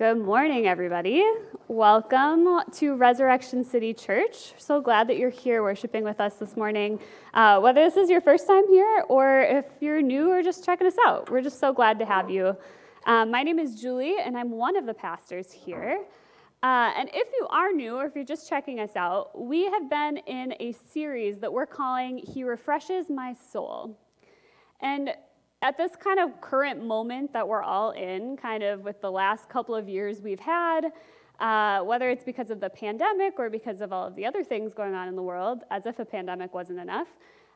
Good morning, everybody. Welcome to Resurrection City Church. So glad that you're here worshiping with us this morning. Uh, whether this is your first time here or if you're new or just checking us out, we're just so glad to have you. Um, my name is Julie, and I'm one of the pastors here. Uh, and if you are new or if you're just checking us out, we have been in a series that we're calling He Refreshes My Soul. And at this kind of current moment that we're all in, kind of with the last couple of years we've had, uh, whether it's because of the pandemic or because of all of the other things going on in the world, as if a pandemic wasn't enough,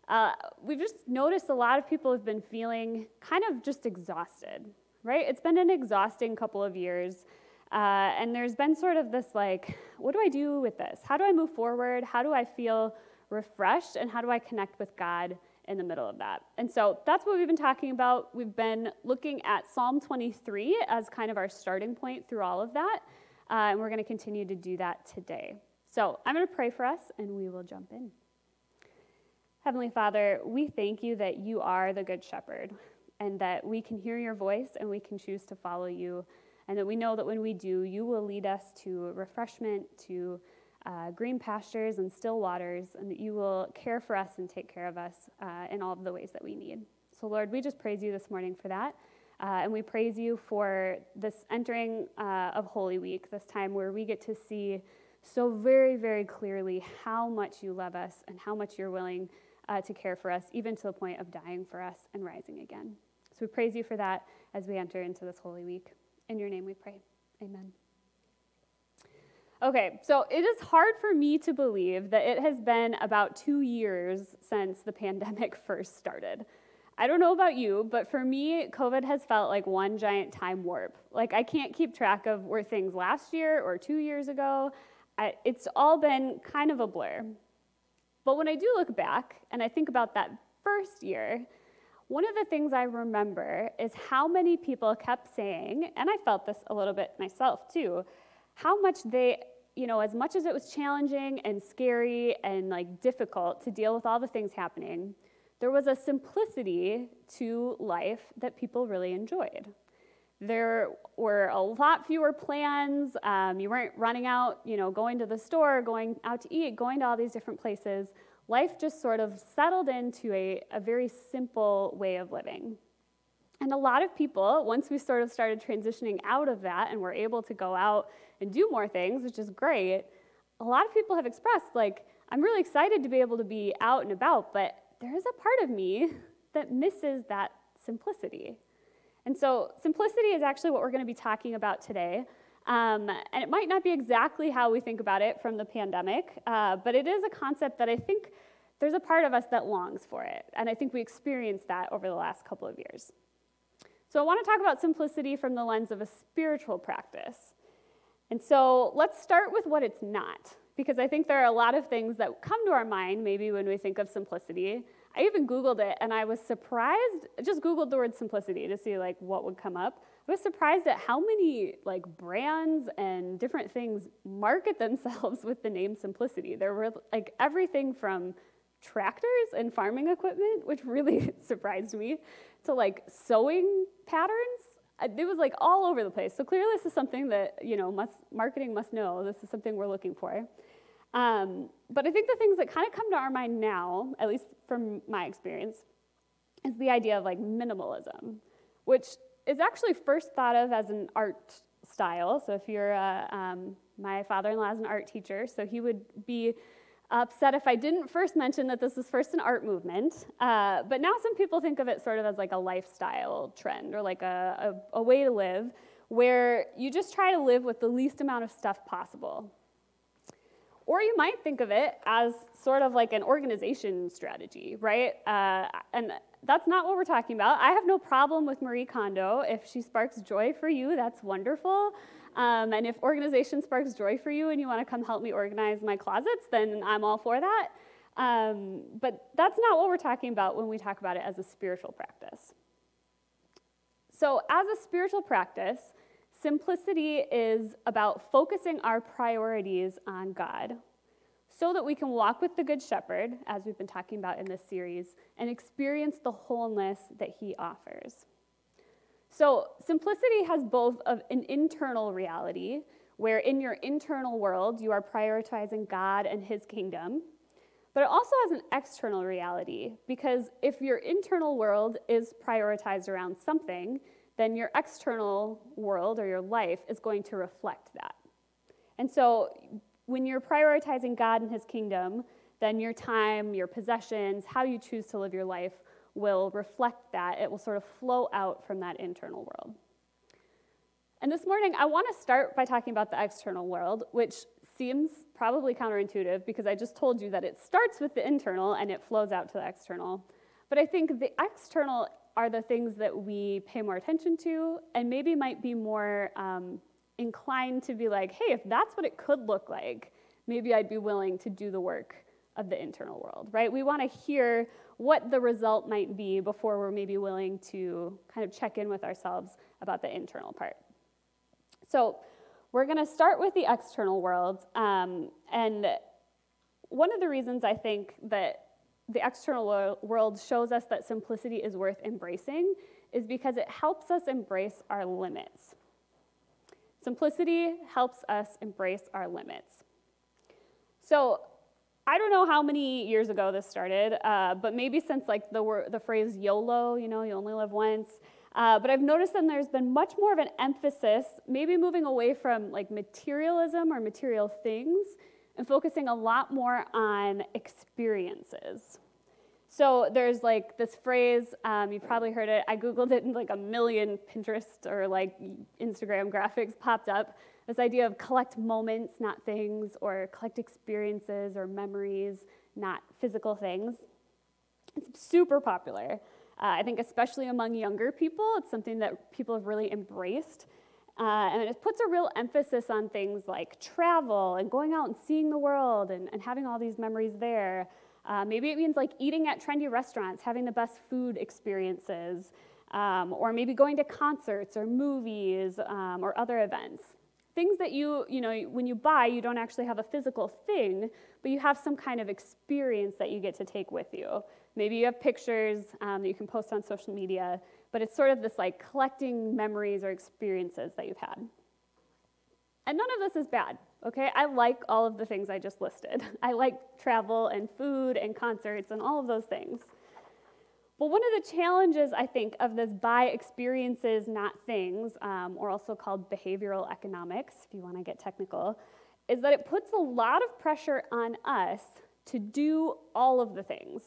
uh, we've just noticed a lot of people have been feeling kind of just exhausted, right? It's been an exhausting couple of years. Uh, and there's been sort of this like, what do I do with this? How do I move forward? How do I feel refreshed? And how do I connect with God in the middle of that. And so that's what we've been talking about. We've been looking at Psalm 23 as kind of our starting point through all of that. Uh, and we're going to continue to do that today. So I'm going to pray for us and we will jump in. Heavenly Father, we thank you that you are the Good Shepherd and that we can hear your voice and we can choose to follow you. And that we know that when we do, you will lead us to refreshment, to uh, green pastures and still waters, and that you will care for us and take care of us uh, in all of the ways that we need. So, Lord, we just praise you this morning for that. Uh, and we praise you for this entering uh, of Holy Week, this time where we get to see so very, very clearly how much you love us and how much you're willing uh, to care for us, even to the point of dying for us and rising again. So we praise you for that as we enter into this Holy Week. In your name we pray. Amen. Okay, so it is hard for me to believe that it has been about two years since the pandemic first started. I don't know about you, but for me, COVID has felt like one giant time warp. Like, I can't keep track of where things last year or two years ago. I, it's all been kind of a blur. But when I do look back and I think about that first year, one of the things I remember is how many people kept saying, and I felt this a little bit myself too, how much they, you know, as much as it was challenging and scary and like difficult to deal with all the things happening, there was a simplicity to life that people really enjoyed. There were a lot fewer plans. Um, you weren't running out, you know, going to the store, going out to eat, going to all these different places. Life just sort of settled into a, a very simple way of living. And a lot of people, once we sort of started transitioning out of that and were able to go out and do more things, which is great, a lot of people have expressed, like, I'm really excited to be able to be out and about, but there is a part of me that misses that simplicity. And so, simplicity is actually what we're going to be talking about today. Um, and it might not be exactly how we think about it from the pandemic, uh, but it is a concept that I think there's a part of us that longs for it. And I think we experienced that over the last couple of years. So, I want to talk about simplicity from the lens of a spiritual practice. And so, let's start with what it's not, because I think there are a lot of things that come to our mind maybe when we think of simplicity. I even Googled it and I was surprised, just Googled the word simplicity to see like what would come up. I was surprised at how many like brands and different things market themselves with the name simplicity. There were like everything from tractors and farming equipment, which really surprised me, to like sewing patterns. It was like all over the place. So clearly, this is something that you know must, marketing must know. This is something we're looking for. Um, but I think the things that kind of come to our mind now, at least from my experience, is the idea of like minimalism, which is actually first thought of as an art style. So if you're, uh, um, my father-in-law is an art teacher, so he would be upset if I didn't first mention that this was first an art movement. Uh, but now some people think of it sort of as like a lifestyle trend or like a, a, a way to live where you just try to live with the least amount of stuff possible. Or you might think of it as sort of like an organization strategy, right? Uh, and that's not what we're talking about. I have no problem with Marie Kondo. If she sparks joy for you, that's wonderful. Um, and if organization sparks joy for you and you want to come help me organize my closets, then I'm all for that. Um, but that's not what we're talking about when we talk about it as a spiritual practice. So, as a spiritual practice, simplicity is about focusing our priorities on God so that we can walk with the Good Shepherd, as we've been talking about in this series, and experience the wholeness that he offers. So, simplicity has both of an internal reality, where in your internal world you are prioritizing God and His kingdom, but it also has an external reality, because if your internal world is prioritized around something, then your external world or your life is going to reflect that. And so, when you're prioritizing God and His kingdom, then your time, your possessions, how you choose to live your life will reflect that. It will sort of flow out from that internal world. And this morning, I want to start by talking about the external world, which seems probably counterintuitive because I just told you that it starts with the internal and it flows out to the external. But I think the external are the things that we pay more attention to and maybe might be more um, inclined to be like, hey, if that's what it could look like, maybe I'd be willing to do the work of the internal world, right? We want to hear what the result might be before we're maybe willing to kind of check in with ourselves about the internal part. So, we're going to start with the external world. Um, and one of the reasons I think that the external world shows us that simplicity is worth embracing is because it helps us embrace our limits. Simplicity helps us embrace our limits. So, I don't know how many years ago this started, uh, but maybe since like the, the phrase YOLO, you know, you only live once. Uh, but I've noticed that there's been much more of an emphasis, maybe moving away from like materialism or material things and focusing a lot more on experiences. So there's like this phrase, um, you've probably heard it. I Googled it and like a million Pinterest or like Instagram graphics popped up this idea of collect moments, not things, or collect experiences or memories, not physical things. It's super popular. Uh, I think, especially among younger people, it's something that people have really embraced. Uh, and it puts a real emphasis on things like travel and going out and seeing the world and, and having all these memories there. Uh, maybe it means like eating at trendy restaurants, having the best food experiences, um, or maybe going to concerts or movies um, or other events. Things that you, you know, when you buy, you don't actually have a physical thing, but you have some kind of experience that you get to take with you. Maybe you have pictures um, that you can post on social media, but it's sort of this like collecting memories or experiences that you've had. And none of this is bad, okay? I like all of the things I just listed. I like travel and food and concerts and all of those things. But one of the challenges, I think, of this buy experiences, not things, um, or also called behavioral economics, if you want to get technical, is that it puts a lot of pressure on us to do all of the things,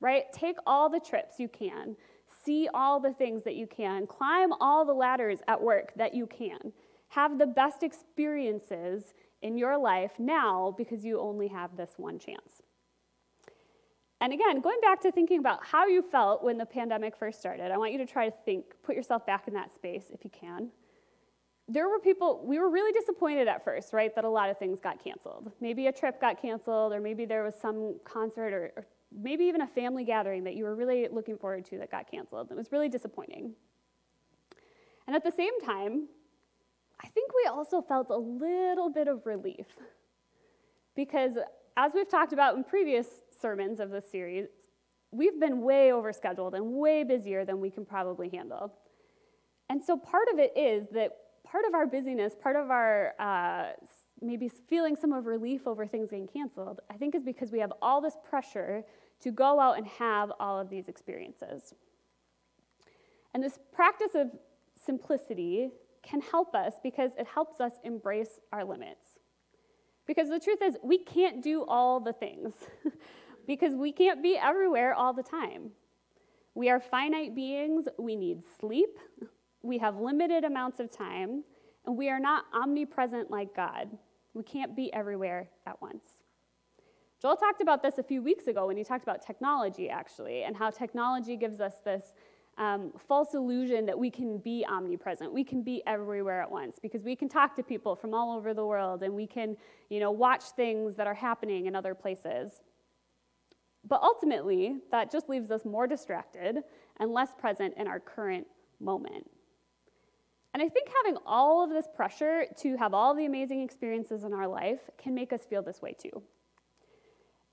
right? Take all the trips you can, see all the things that you can, climb all the ladders at work that you can, have the best experiences in your life now because you only have this one chance. And again, going back to thinking about how you felt when the pandemic first started, I want you to try to think, put yourself back in that space if you can. There were people, we were really disappointed at first, right, that a lot of things got canceled. Maybe a trip got canceled, or maybe there was some concert, or, or maybe even a family gathering that you were really looking forward to that got canceled. It was really disappointing. And at the same time, I think we also felt a little bit of relief. Because as we've talked about in previous sermons of this series, we've been way overscheduled and way busier than we can probably handle. And so part of it is that part of our busyness, part of our uh, maybe feeling some of relief over things getting canceled, I think is because we have all this pressure to go out and have all of these experiences. And this practice of simplicity can help us because it helps us embrace our limits. Because the truth is, we can't do all the things. because we can't be everywhere all the time. We are finite beings, we need sleep, we have limited amounts of time, and we are not omnipresent like God. We can't be everywhere at once. Joel talked about this a few weeks ago when he talked about technology, actually, and how technology gives us this um, false illusion that we can be omnipresent. We can be everywhere at once because we can talk to people from all over the world and we can, you know, watch things that are happening in other places. But ultimately, that just leaves us more distracted and less present in our current moment. And I think having all of this pressure to have all the amazing experiences in our life can make us feel this way too.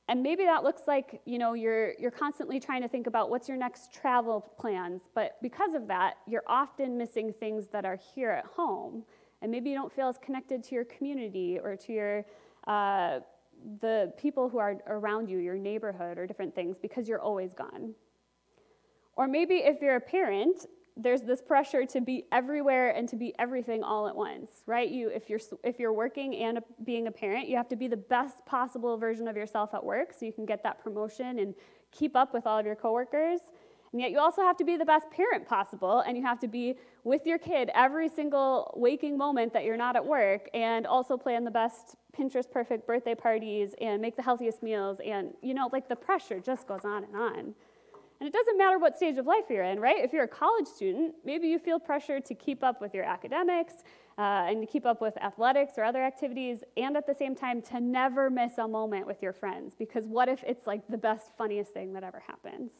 And maybe that looks like, you know, you're, you're constantly trying to think about what's your next travel plans, but because of that, you're often missing things that are here at home. And maybe you don't feel as connected to your community or to your, uh, the people who are around you, your neighborhood or different things because you're always gone. Or maybe if you're a parent, there's this pressure to be everywhere and to be everything all at once, right? You, if you're if you're working and being a parent, you have to be the best possible version of yourself at work, so you can get that promotion and keep up with all of your coworkers. And yet, you also have to be the best parent possible, and you have to be with your kid every single waking moment that you're not at work, and also plan the best Pinterest perfect birthday parties and make the healthiest meals. And, you know, like the pressure just goes on and on. And it doesn't matter what stage of life you're in, right? If you're a college student, maybe you feel pressure to keep up with your academics uh, and to keep up with athletics or other activities, and at the same time to never miss a moment with your friends, because what if it's like the best, funniest thing that ever happens?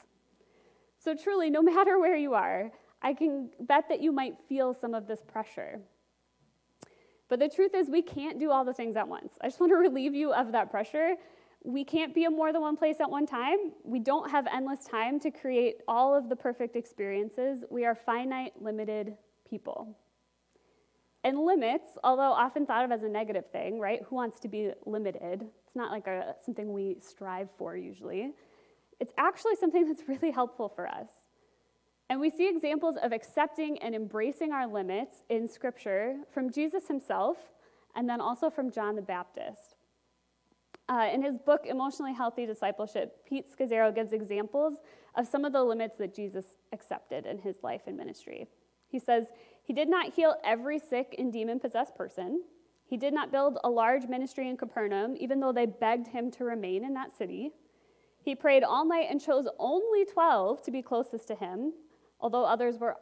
So, truly, no matter where you are, I can bet that you might feel some of this pressure. But the truth is, we can't do all the things at once. I just want to relieve you of that pressure we can't be in more than one place at one time. We don't have endless time to create all of the perfect experiences. We are finite, limited people. And limits, although often thought of as a negative thing, right? Who wants to be limited? It's not like a, something we strive for usually. It's actually something that's really helpful for us. And we see examples of accepting and embracing our limits in Scripture from Jesus himself and then also from John the Baptist. Uh, in his book, Emotionally Healthy Discipleship, Pete Scazzero gives examples of some of the limits that Jesus accepted in his life and ministry. He says, He did not heal every sick and demon possessed person. He did not build a large ministry in Capernaum, even though they begged him to remain in that city. He prayed all night and chose only 12 to be closest to him, although others were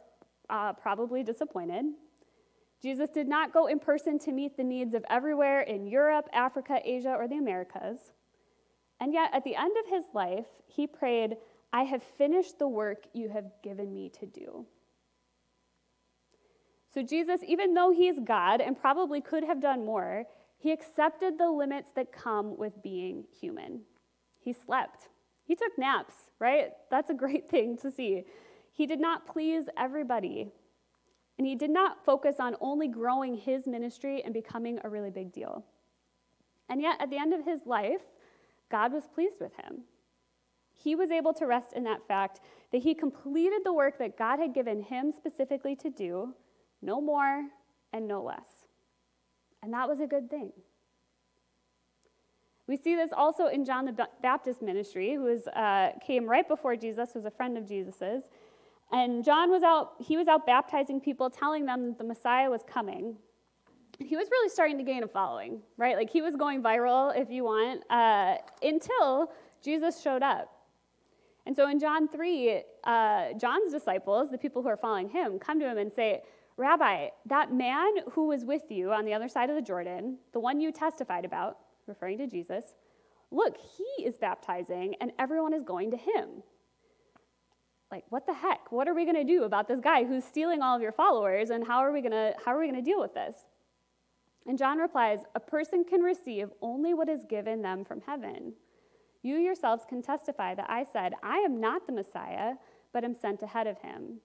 uh, probably disappointed. Jesus did not go in person to meet the needs of everywhere in Europe, Africa, Asia, or the Americas. And yet, at the end of his life, he prayed, I have finished the work you have given me to do. So, Jesus, even though he is God and probably could have done more, he accepted the limits that come with being human. He slept, he took naps, right? That's a great thing to see. He did not please everybody. And he did not focus on only growing his ministry and becoming a really big deal. And yet, at the end of his life, God was pleased with him. He was able to rest in that fact that he completed the work that God had given him specifically to do, no more and no less. And that was a good thing. We see this also in John the Baptist ministry, who was, uh, came right before Jesus, was a friend of Jesus's. And John was out, he was out baptizing people, telling them that the Messiah was coming. He was really starting to gain a following, right? Like he was going viral, if you want, uh, until Jesus showed up. And so in John 3, uh, John's disciples, the people who are following him, come to him and say, Rabbi, that man who was with you on the other side of the Jordan, the one you testified about, referring to Jesus, look, he is baptizing and everyone is going to him like what the heck? What are we going to do about this guy who's stealing all of your followers and how are we going to how are we going to deal with this? And john replies a person can receive only what is given them from heaven. You yourselves can testify that i said i am not the messiah but am sent ahead of him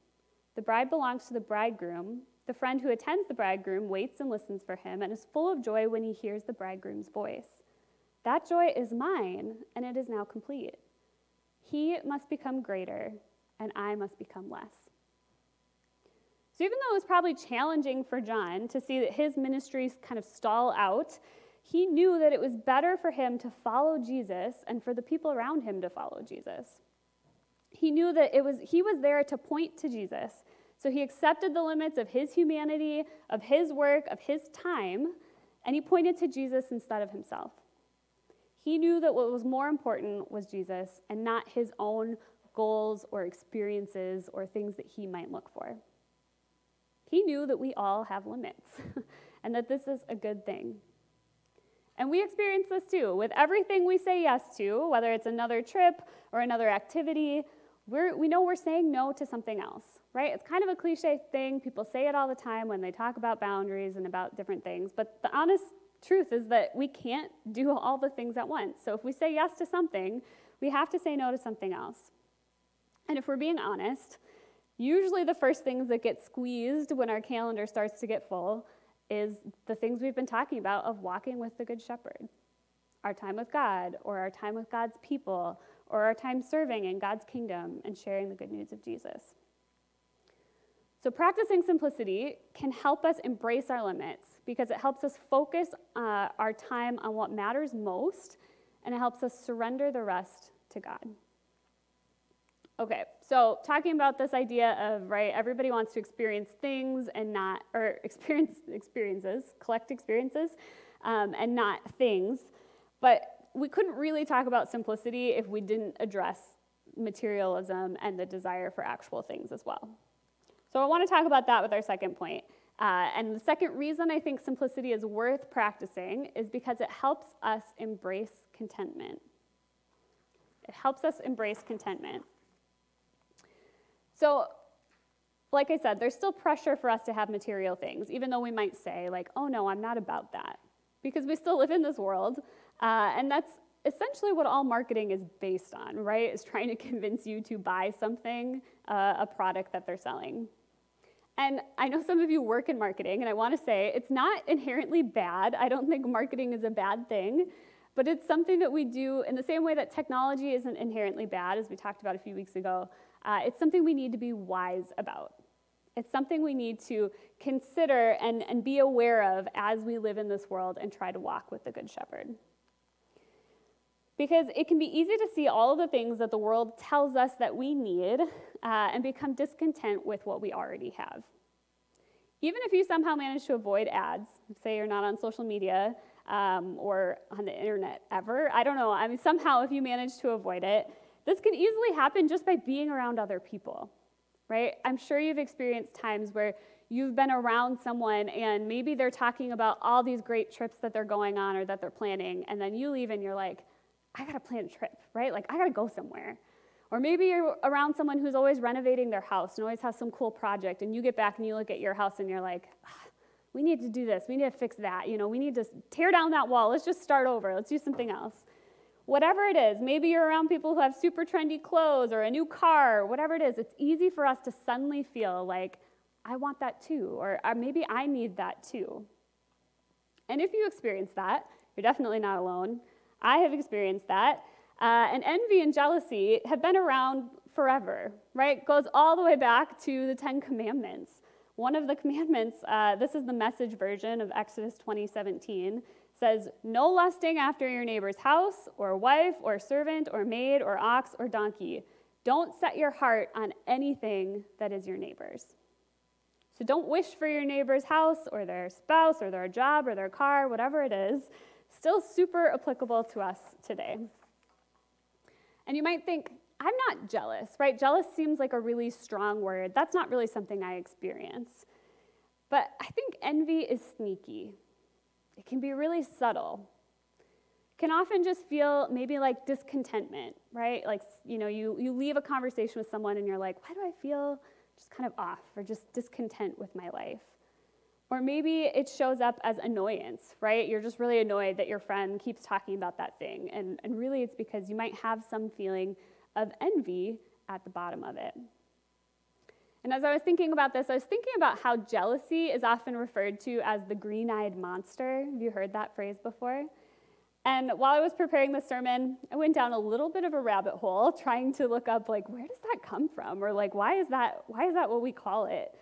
the bride belongs to the bridegroom. The friend who attends the bridegroom waits and listens for him and is full of joy when he hears the bridegroom's voice. That joy is mine and it is now complete. He must become greater and I must become less. So, even though it was probably challenging for John to see that his ministries kind of stall out, he knew that it was better for him to follow Jesus and for the people around him to follow Jesus. He knew that it was, he was there to point to Jesus. So he accepted the limits of his humanity, of his work, of his time, and he pointed to Jesus instead of himself. He knew that what was more important was Jesus and not his own goals or experiences or things that he might look for. He knew that we all have limits and that this is a good thing. And we experience this too. With everything we say yes to, whether it's another trip or another activity, we know we're saying no to something else, right? It's kind of a cliche thing. People say it all the time when they talk about boundaries and about different things. But the honest truth is that we can't do all the things at once. So if we say yes to something, we have to say no to something else. And if we're being honest, usually the first things that get squeezed when our calendar starts to get full is the things we've been talking about of walking with the Good Shepherd our time with God, or our time with God's people, or our time serving in God's kingdom and sharing the good news of Jesus. So, practicing simplicity can help us embrace our limits because it helps us focus uh, our time on what matters most and it helps us surrender the rest to God. Okay, so talking about this idea of, right, everybody wants to experience things and not, or experience experiences, collect experiences, um, and not things. But we couldn't really talk about simplicity if we didn't address materialism and the desire for actual things as well. So I want to talk about that with our second point. Uh, and the second reason I think simplicity is worth practicing is because it helps us embrace contentment. It helps us embrace contentment. So, like I said, there's still pressure for us to have material things, even though we might say, like, oh no, I'm not about that. Because we still live in this world, uh, and that's essentially what all marketing is based on, right? Is trying to convince you to buy something, uh, a product that they're selling. And I know some of you work in marketing, and I want to say it's not inherently bad. I don't think marketing is a bad thing, but it's something that we do in the same way that technology isn't inherently bad, as we talked about a few weeks ago. Uh, it's something we need to be wise about. It's something we need to consider and, and be aware of as we live in this world and try to walk with the Good Shepherd. Because it can be easy to see all of the things that the world tells us that we need uh, and become discontent with what we already have. Even if you somehow manage to avoid ads, say you're not on social media um, or on the internet ever, I don't know, I mean, somehow if you manage to avoid it, this can easily happen just by being around other people, right? I'm sure you've experienced times where you've been around someone and maybe they're talking about all these great trips that they're going on or that they're planning, and then you leave and you're like, I gotta plan a trip, right? Like, I gotta go somewhere. Or maybe you're around someone who's always renovating their house and always has some cool project, and you get back and you look at your house and you're like, ah, we need to do this, we need to fix that, you know, we need to tear down that wall, let's just start over, let's do something else. Whatever it is, maybe you're around people who have super trendy clothes or a new car, whatever it is, it's easy for us to suddenly feel like, I want that too, or uh, maybe I need that too. And if you experience that, you're definitely not alone. I have experienced that. Uh, and envy and jealousy have been around forever, right? Goes all the way back to the Ten Commandments. One of the commandments, uh, this is the message version of Exodus 2017, says, No lusting after your neighbor's house, or wife, or servant, or maid, or ox, or donkey. Don't set your heart on anything that is your neighbor's. So don't wish for your neighbor's house, or their spouse, or their job, or their car, whatever it is still super applicable to us today. And you might think, I'm not jealous, right? Jealous seems like a really strong word. That's not really something I experience. But I think envy is sneaky. It can be really subtle. It can often just feel maybe like discontentment, right? Like, you know, you, you leave a conversation with someone and you're like, why do I feel just kind of off or just discontent with my life? Or maybe it shows up as annoyance, right? You're just really annoyed that your friend keeps talking about that thing. And, and really, it's because you might have some feeling of envy at the bottom of it. And as I was thinking about this, I was thinking about how jealousy is often referred to as the green eyed monster. Have you heard that phrase before? And while I was preparing the sermon, I went down a little bit of a rabbit hole trying to look up like where does that come from or like why is that why is that what we call it?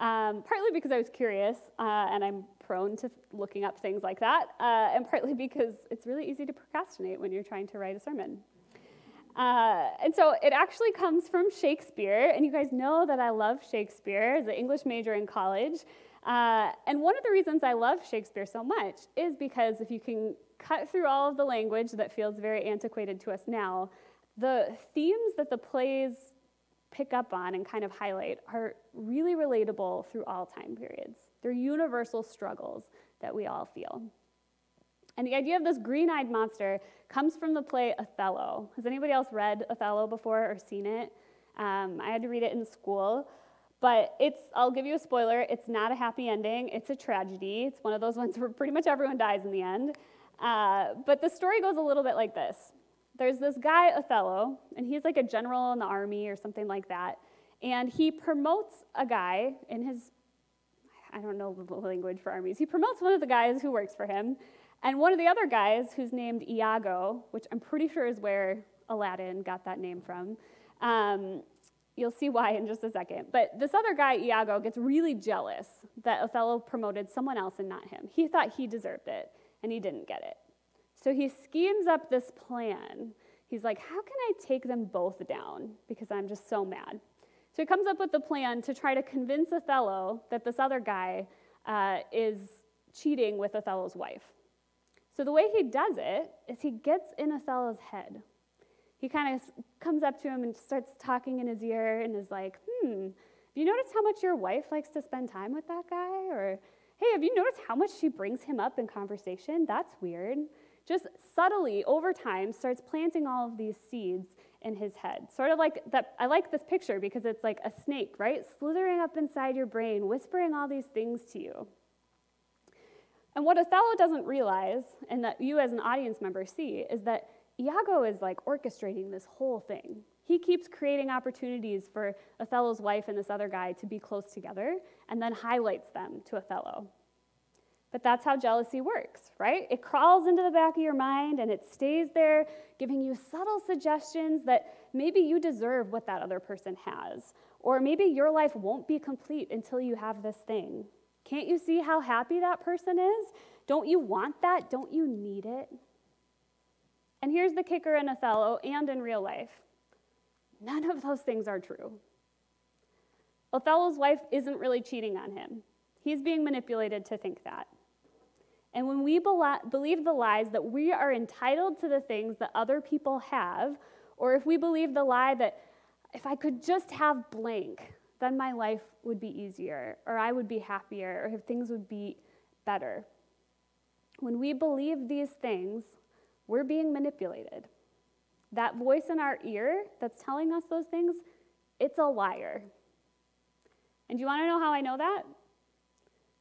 Um, partly because I was curious, uh, and I'm prone to looking up things like that, uh, and partly because it's really easy to procrastinate when you're trying to write a sermon. Uh, and so it actually comes from Shakespeare, and you guys know that I love Shakespeare as an English major in college. Uh, and one of the reasons I love Shakespeare so much is because if you can cut through all of the language that feels very antiquated to us now, the themes that the plays pick up on and kind of highlight are really relatable through all time periods. They're universal struggles that we all feel. And the idea of this green eyed monster comes from the play Othello. Has anybody else read Othello before or seen it? Um, I had to read it in school. But it's, I'll give you a spoiler, it's not a happy ending. It's a tragedy. It's one of those ones where pretty much everyone dies in the end. Uh, but the story goes a little bit like this there's this guy, Othello, and he's like a general in the army or something like that. And he promotes a guy in his, I don't know the language for armies, he promotes one of the guys who works for him. And one of the other guys, who's named Iago, which I'm pretty sure is where Aladdin got that name from, um, You'll see why in just a second. But this other guy, Iago, gets really jealous that Othello promoted someone else and not him. He thought he deserved it, and he didn't get it. So he schemes up this plan. He's like, How can I take them both down? Because I'm just so mad. So he comes up with the plan to try to convince Othello that this other guy uh, is cheating with Othello's wife. So the way he does it is he gets in Othello's head he kind of comes up to him and starts talking in his ear and is like, hmm, have you noticed how much your wife likes to spend time with that guy? Or, hey, have you noticed how much she brings him up in conversation? That's weird. Just subtly, over time, starts planting all of these seeds in his head. Sort of like that. I like this picture because it's like a snake, right? Slithering up inside your brain, whispering all these things to you. And what Othello doesn't realize, and that you as an audience member see, is that Iago is like orchestrating this whole thing. He keeps creating opportunities for Othello's wife and this other guy to be close together and then highlights them to Othello. But that's how jealousy works, right? It crawls into the back of your mind and it stays there, giving you subtle suggestions that maybe you deserve what that other person has, or maybe your life won't be complete until you have this thing. Can't you see how happy that person is? Don't you want that? Don't you need it? And here's the kicker in Othello and in real life none of those things are true. Othello's wife isn't really cheating on him, he's being manipulated to think that. And when we believe the lies that we are entitled to the things that other people have, or if we believe the lie that if I could just have blank, then my life would be easier, or I would be happier, or if things would be better. When we believe these things, we're being manipulated. That voice in our ear that's telling us those things, it's a liar. And you want to know how I know that?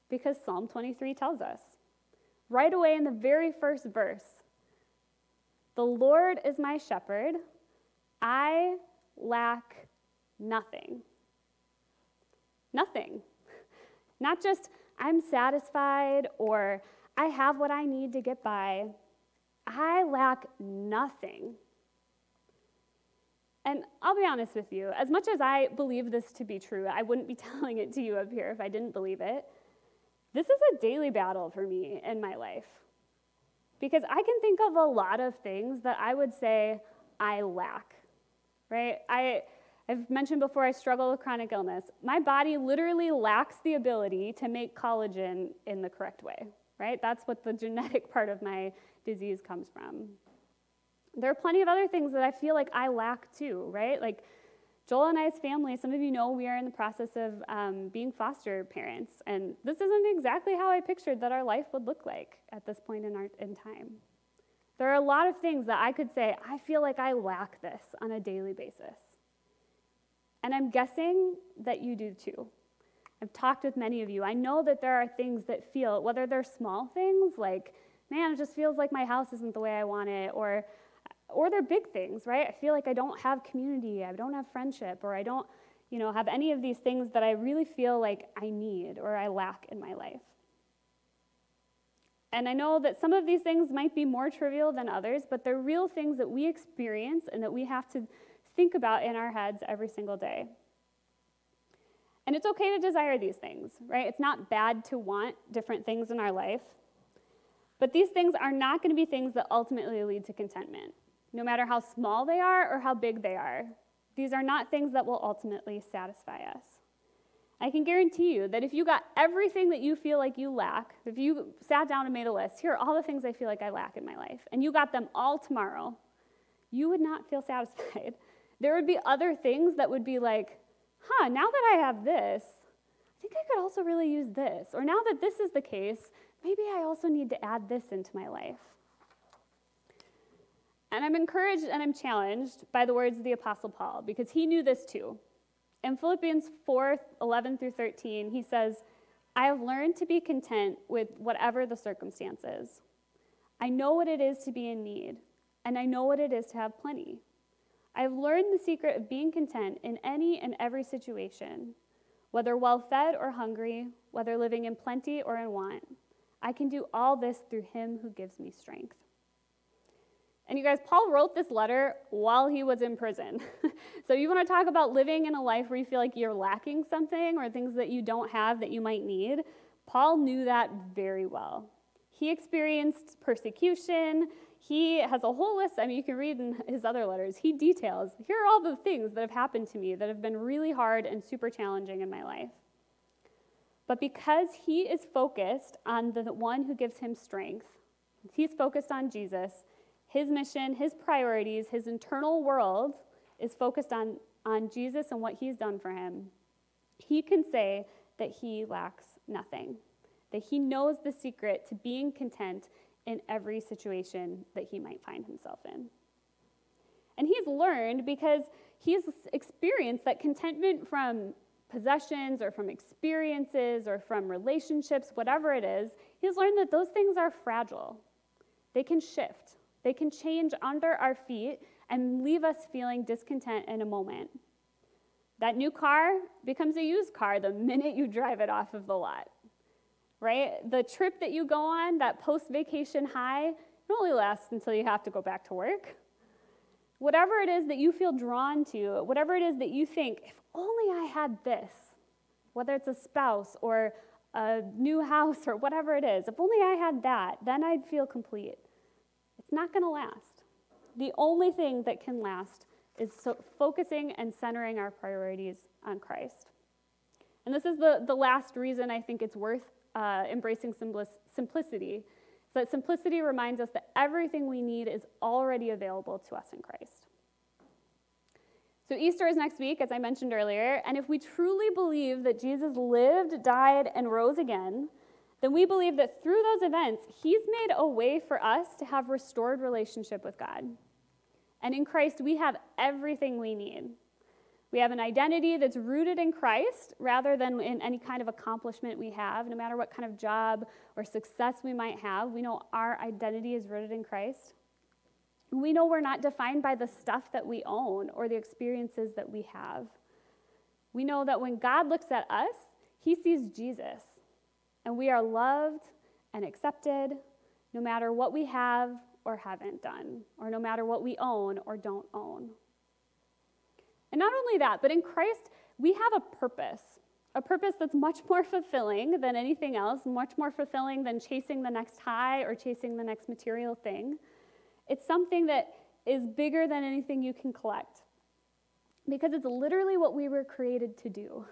Because Psalm 23 tells us. Right away in the very first verse, the Lord is my shepherd, I lack nothing. Nothing. Not just I'm satisfied or I have what I need to get by. I lack nothing. And I'll be honest with you, as much as I believe this to be true, I wouldn't be telling it to you up here if I didn't believe it. This is a daily battle for me in my life. Because I can think of a lot of things that I would say I lack, right? I, I've mentioned before I struggle with chronic illness. My body literally lacks the ability to make collagen in the correct way, right? That's what the genetic part of my disease comes from. There are plenty of other things that I feel like I lack too, right? Like Joel and I's family, some of you know we are in the process of um, being foster parents, and this isn't exactly how I pictured that our life would look like at this point in, our, in time. There are a lot of things that I could say, I feel like I lack this on a daily basis. And I'm guessing that you do too. I've talked with many of you. I know that there are things that feel, whether they're small things like man, it just feels like my house isn't the way I want it, or or they're big things, right? I feel like I don't have community, I don't have friendship, or I don't, you know, have any of these things that I really feel like I need or I lack in my life. And I know that some of these things might be more trivial than others, but they're real things that we experience and that we have to think about in our heads every single day. And it's okay to desire these things, right? It's not bad to want different things in our life. But these things are not going to be things that ultimately lead to contentment, no matter how small they are or how big they are. These are not things that will ultimately satisfy us. I can guarantee you that if you got everything that you feel like you lack, if you sat down and made a list, here are all the things I feel like I lack in my life, and you got them all tomorrow, you would not feel satisfied. There would be other things that would be like, huh, now that I have this, I think I could also really use this. Or now that this is the case, maybe I also need to add this into my life. And I'm encouraged and I'm challenged by the words of the Apostle Paul because he knew this too. In Philippians 4 11 through 13, he says, I have learned to be content with whatever the circumstances. I know what it is to be in need, and I know what it is to have plenty. I have learned the secret of being content in any and every situation, whether well fed or hungry, whether living in plenty or in want. I can do all this through him who gives me strength. And you guys, Paul wrote this letter while he was in prison. so you want to talk about living in a life where you feel like you're lacking something or things that you don't have that you might need. Paul knew that very well. He experienced persecution. He has a whole list. I mean, you can read in his other letters. He details here are all the things that have happened to me that have been really hard and super challenging in my life. But because he is focused on the one who gives him strength, he's focused on Jesus, his mission, his priorities, his internal world is focused on, on Jesus and what he's done for him. He can say that he lacks nothing, that he knows the secret to being content in every situation that he might find himself in. And he's learned because he's experienced that contentment from possessions or from experiences or from relationships, whatever it is, he's learned that those things are fragile. They can shift, they can change under our feet and leave us feeling discontent in a moment. That new car becomes a used car the minute you drive it off of the lot, right? The trip that you go on, that post vacation high, it only lasts until you have to go back to work. Whatever it is that you feel drawn to, whatever it is that you think, if only I had this, whether it's a spouse or a new house or whatever it is, if only I had that, then I'd feel complete. It's not going to last. The only thing that can last is so focusing and centering our priorities on Christ. And this is the, the last reason I think it's worth uh, embracing simplicity. So that simplicity reminds us that everything we need is already available to us in Christ. So, Easter is next week, as I mentioned earlier, and if we truly believe that Jesus lived, died, and rose again, then we believe that through those events, He's made a way for us to have restored relationship with God. And in Christ, we have everything we need. We have an identity that's rooted in Christ rather than in any kind of accomplishment we have, no matter what kind of job or success we might have. We know our identity is rooted in Christ. We know we're not defined by the stuff that we own or the experiences that we have. We know that when God looks at us, he sees Jesus, and we are loved and accepted no matter what we have or haven't done, or no matter what we own or don't own. And not only that, but in Christ, we have a purpose, a purpose that's much more fulfilling than anything else, much more fulfilling than chasing the next high or chasing the next material thing. It's something that is bigger than anything you can collect because it's literally what we were created to do.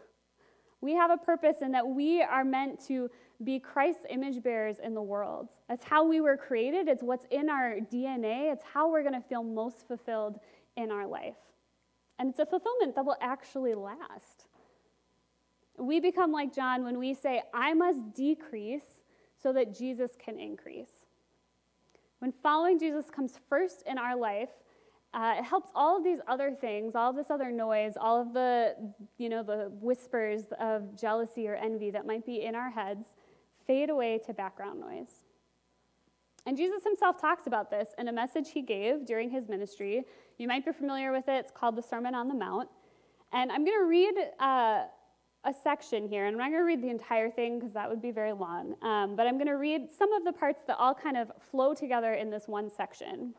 We have a purpose in that we are meant to be Christ's image bearers in the world. That's how we were created. It's what's in our DNA. It's how we're going to feel most fulfilled in our life. And it's a fulfillment that will actually last. We become like John when we say, I must decrease so that Jesus can increase. When following Jesus comes first in our life, uh, it helps all of these other things, all of this other noise, all of the, you know, the whispers of jealousy or envy that might be in our heads fade away to background noise. And Jesus himself talks about this in a message he gave during his ministry. You might be familiar with it. It's called the Sermon on the Mount. And I'm going to read uh, a section here, and I'm not going to read the entire thing because that would be very long, um, but I'm going to read some of the parts that all kind of flow together in this one section.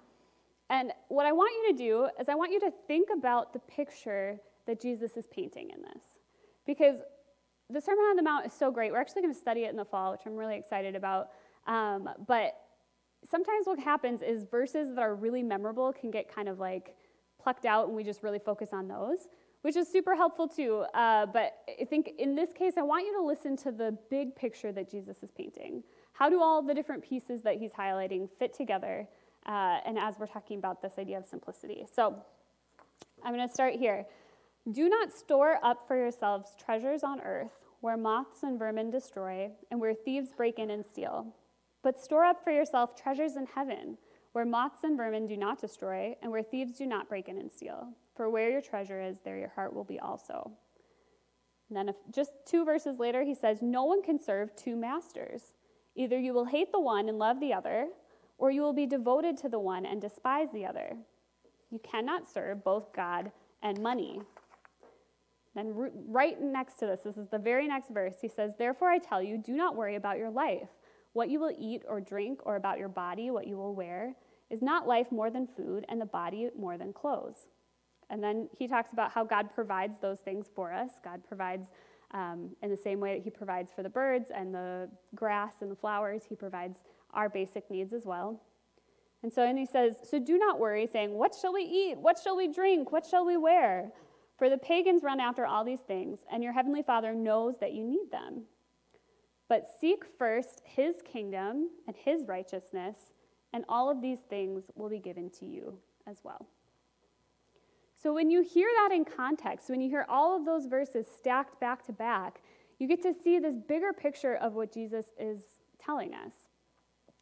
And what I want you to do is I want you to think about the picture that Jesus is painting in this. Because the Sermon on the Mount is so great. We're actually going to study it in the fall, which I'm really excited about. Um, but sometimes what happens is verses that are really memorable can get kind of like plucked out, and we just really focus on those which is super helpful too. Uh, but I think in this case, I want you to listen to the big picture that Jesus is painting. How do all the different pieces that he's highlighting fit together? Uh, and as we're talking about this idea of simplicity. So I'm going to start here. Do not store up for yourselves treasures on earth where moths and vermin destroy and where thieves break in and steal. But store up for yourself treasures in heaven where moths and vermin do not destroy and where thieves do not break in and steal. For where your treasure is, there your heart will be also. And then, if, just two verses later, he says, No one can serve two masters. Either you will hate the one and love the other, or you will be devoted to the one and despise the other. You cannot serve both God and money. Then, right next to this, this is the very next verse, he says, Therefore I tell you, do not worry about your life, what you will eat or drink, or about your body, what you will wear. Is not life more than food, and the body more than clothes? And then he talks about how God provides those things for us. God provides um, in the same way that he provides for the birds and the grass and the flowers, he provides our basic needs as well. And so, and he says, So do not worry, saying, What shall we eat? What shall we drink? What shall we wear? For the pagans run after all these things, and your heavenly Father knows that you need them. But seek first his kingdom and his righteousness, and all of these things will be given to you as well. So when you hear that in context, when you hear all of those verses stacked back to back, you get to see this bigger picture of what Jesus is telling us.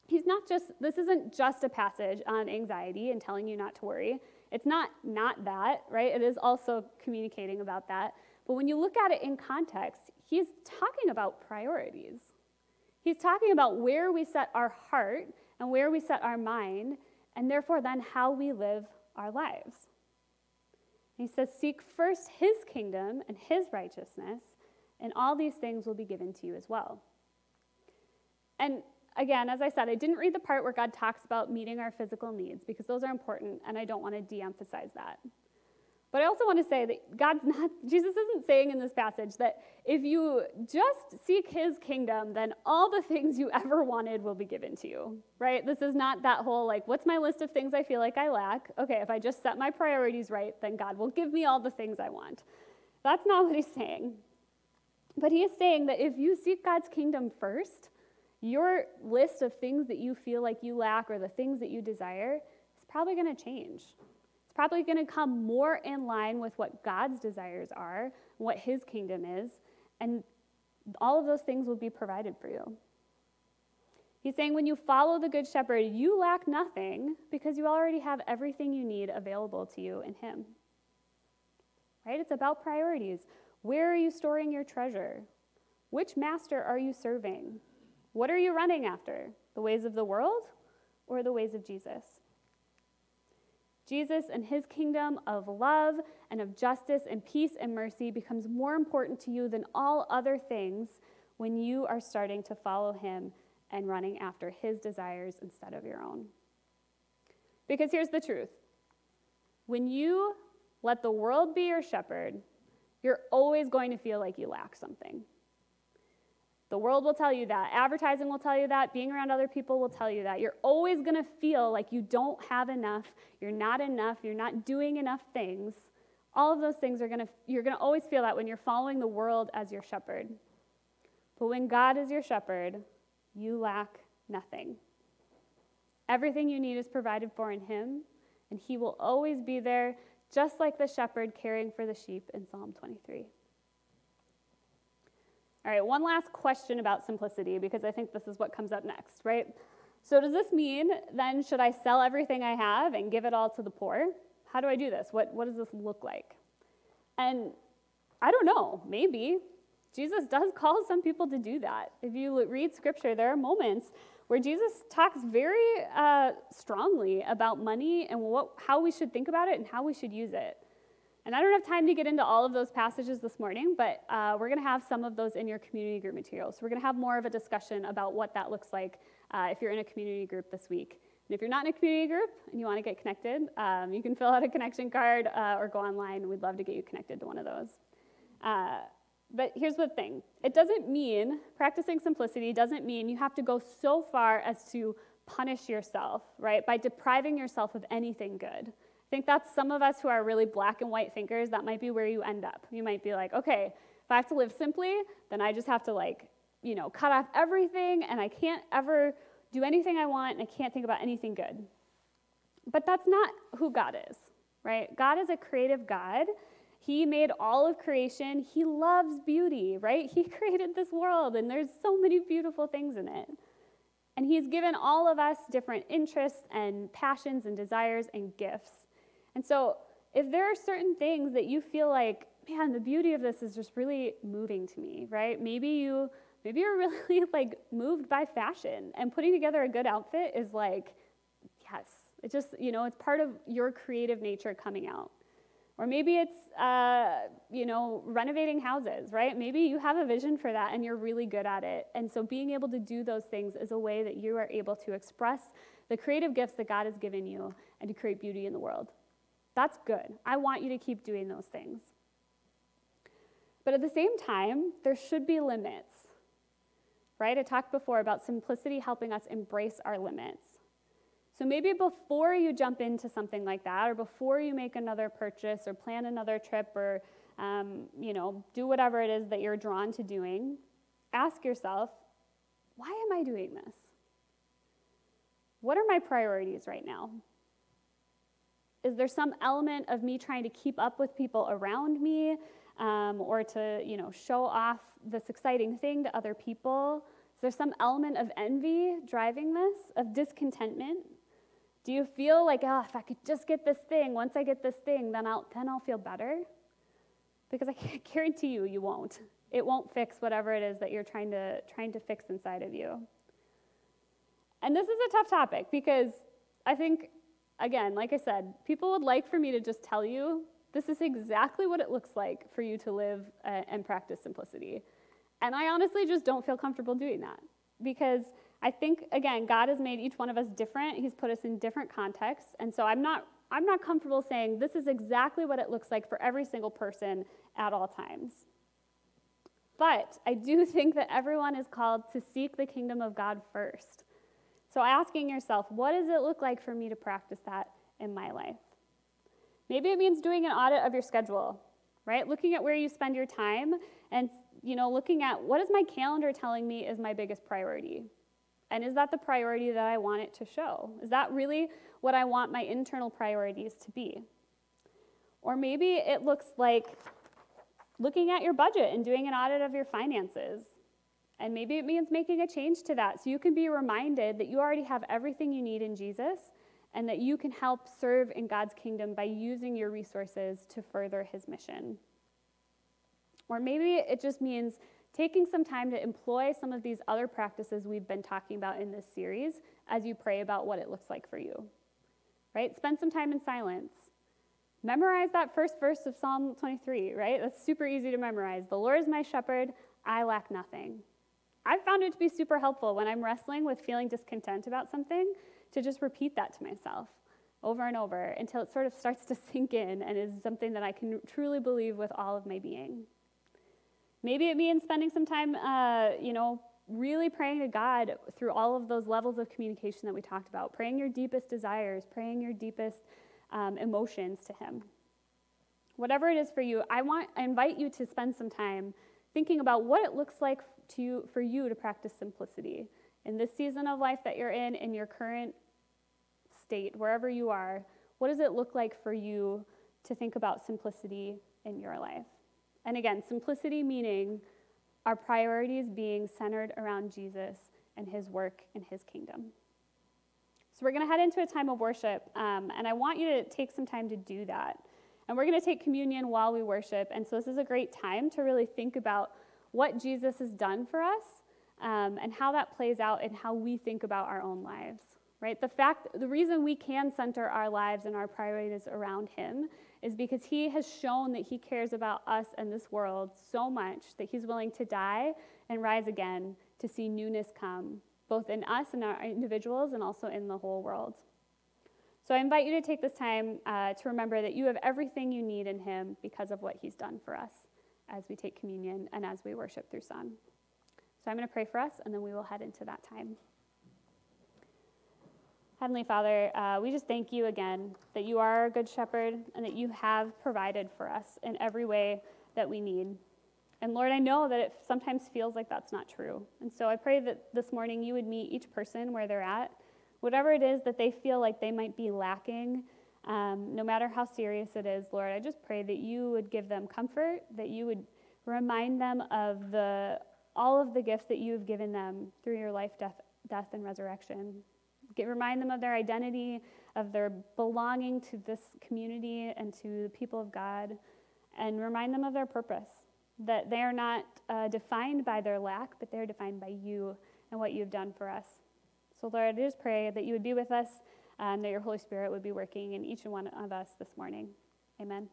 He's not just, this isn't just a passage on anxiety and telling you not to worry. It's not not that, right? It is also communicating about that. But when you look at it in context, he's talking about priorities. He's talking about where we set our heart and where we set our mind, and therefore then how we live our lives. He says, Seek first his kingdom and his righteousness, and all these things will be given to you as well. And again, as I said, I didn't read the part where God talks about meeting our physical needs because those are important, and I don't want to de emphasize that. But I also want to say that God's not, Jesus isn't saying in this passage that if you just seek his kingdom, then all the things you ever wanted will be given to you, right? This is not that whole, like, what's my list of things I feel like I lack? Okay, if I just set my priorities right, then God will give me all the things I want. That's not what he's saying. But he is saying that if you seek God's kingdom first, your list of things that you feel like you lack or the things that you desire is probably going to change probably going to come more in line with what God's desires are, what His kingdom is, and all of those things will be provided for you. He's saying when you follow the Good Shepherd, you lack nothing because you already have everything you need available to you in Him. Right? It's about priorities. Where are you storing your treasure? Which master are you serving? What are you running after? The ways of the world or the ways of Jesus? Jesus and his kingdom of love and of justice and peace and mercy becomes more important to you than all other things when you are starting to follow him and running after his desires instead of your own. Because here's the truth when you let the world be your shepherd, you're always going to feel like you lack something. The world will tell you that. Advertising will tell you that. Being around other people will tell you that. You're always going to feel like you don't have enough. You're not enough. You're not doing enough things. All of those things are going to, you're going to always feel that when you're following the world as your shepherd. But when God is your shepherd, you lack nothing. Everything you need is provided for in Him, and He will always be there, just like the shepherd caring for the sheep in Psalm 23. All right, one last question about simplicity because I think this is what comes up next, right? So, does this mean then should I sell everything I have and give it all to the poor? How do I do this? What, what does this look like? And I don't know, maybe. Jesus does call some people to do that. If you read scripture, there are moments where Jesus talks very uh, strongly about money and what, how we should think about it and how we should use it. And I don't have time to get into all of those passages this morning, but uh, we're going to have some of those in your community group materials. So we're going to have more of a discussion about what that looks like uh, if you're in a community group this week. And if you're not in a community group and you want to get connected, um, you can fill out a connection card uh, or go online. We'd love to get you connected to one of those. Uh, but here's the thing it doesn't mean, practicing simplicity doesn't mean you have to go so far as to punish yourself, right, by depriving yourself of anything good. I think that's some of us who are really black and white thinkers, that might be where you end up. You might be like, okay, if I have to live simply, then I just have to like, you know, cut off everything and I can't ever do anything I want and I can't think about anything good. But that's not who God is, right? God is a creative God. He made all of creation. He loves beauty, right? He created this world and there's so many beautiful things in it. And He's given all of us different interests and passions and desires and gifts. And so, if there are certain things that you feel like man, the beauty of this is just really moving to me, right? Maybe you maybe you're really like moved by fashion and putting together a good outfit is like yes it just you know it's part of your creative nature coming out. Or maybe it's uh, you know renovating houses right? Maybe you have a vision for that and you're really good at it. And so being able to do those things is a way that you are able to express the creative gifts that god has given you and to create beauty in the world that's good i want you to keep doing those things but at the same time there should be limits right? I talked before about simplicity helping us embrace our limits. So maybe before you jump into something like that, or before you make another purchase, or plan another trip, or um, you know, do whatever it is that you're drawn to doing, ask yourself, why am I doing this? What are my priorities right now? Is there some element of me trying to keep up with people around me um, or to you know, show off this exciting thing to other people? Is there some element of envy driving this, of discontentment? Do you feel like, oh, if I could just get this thing, once I get this thing, then I'll, then I'll feel better? Because I can't guarantee you, you won't. It won't fix whatever it is that you're trying to, trying to fix inside of you. And this is a tough topic because I think, again, like I said, people would like for me to just tell you this is exactly what it looks like for you to live uh, and practice simplicity. And I honestly just don't feel comfortable doing that because I think, again, God has made each one of us different. He's put us in different contexts. And so I'm not, I'm not comfortable saying this is exactly what it looks like for every single person at all times. But I do think that everyone is called to seek the kingdom of God first. So asking yourself, what does it look like for me to practice that in my life? Maybe it means doing an audit of your schedule, right? Looking at where you spend your time and you know, looking at what is my calendar telling me is my biggest priority? And is that the priority that I want it to show? Is that really what I want my internal priorities to be? Or maybe it looks like looking at your budget and doing an audit of your finances. And maybe it means making a change to that so you can be reminded that you already have everything you need in Jesus and that you can help serve in God's kingdom by using your resources to further his mission. Or maybe it just means taking some time to employ some of these other practices we've been talking about in this series as you pray about what it looks like for you. Right? Spend some time in silence. Memorize that first verse of Psalm 23, right? That's super easy to memorize. The Lord is my shepherd, I lack nothing. I've found it to be super helpful when I'm wrestling with feeling discontent about something to just repeat that to myself over and over until it sort of starts to sink in and is something that I can truly believe with all of my being. Maybe it means spending some time, uh, you know, really praying to God through all of those levels of communication that we talked about, praying your deepest desires, praying your deepest um, emotions to Him. Whatever it is for you, I want, I invite you to spend some time thinking about what it looks like to for you to practice simplicity in this season of life that you're in, in your current state, wherever you are. What does it look like for you to think about simplicity in your life? And again, simplicity meaning our priorities being centered around Jesus and his work and his kingdom. So we're going to head into a time of worship, um, and I want you to take some time to do that. And we're going to take communion while we worship, and so this is a great time to really think about what Jesus has done for us um, and how that plays out in how we think about our own lives. Right? The fact, the reason we can center our lives and our priorities around Him is because he has shown that he cares about us and this world so much that he's willing to die and rise again to see newness come, both in us and our individuals and also in the whole world. So I invite you to take this time uh, to remember that you have everything you need in him because of what he's done for us as we take communion and as we worship through song. So I'm going to pray for us, and then we will head into that time. Heavenly Father, uh, we just thank you again that you are a good shepherd and that you have provided for us in every way that we need. And Lord, I know that it sometimes feels like that's not true. And so I pray that this morning you would meet each person where they're at, whatever it is that they feel like they might be lacking, um, no matter how serious it is, Lord, I just pray that you would give them comfort, that you would remind them of the, all of the gifts that you have given them through your life, death, death and resurrection. Get, remind them of their identity, of their belonging to this community and to the people of God, and remind them of their purpose that they are not uh, defined by their lack, but they're defined by you and what you've done for us. So, Lord, I just pray that you would be with us and that your Holy Spirit would be working in each and one of us this morning. Amen.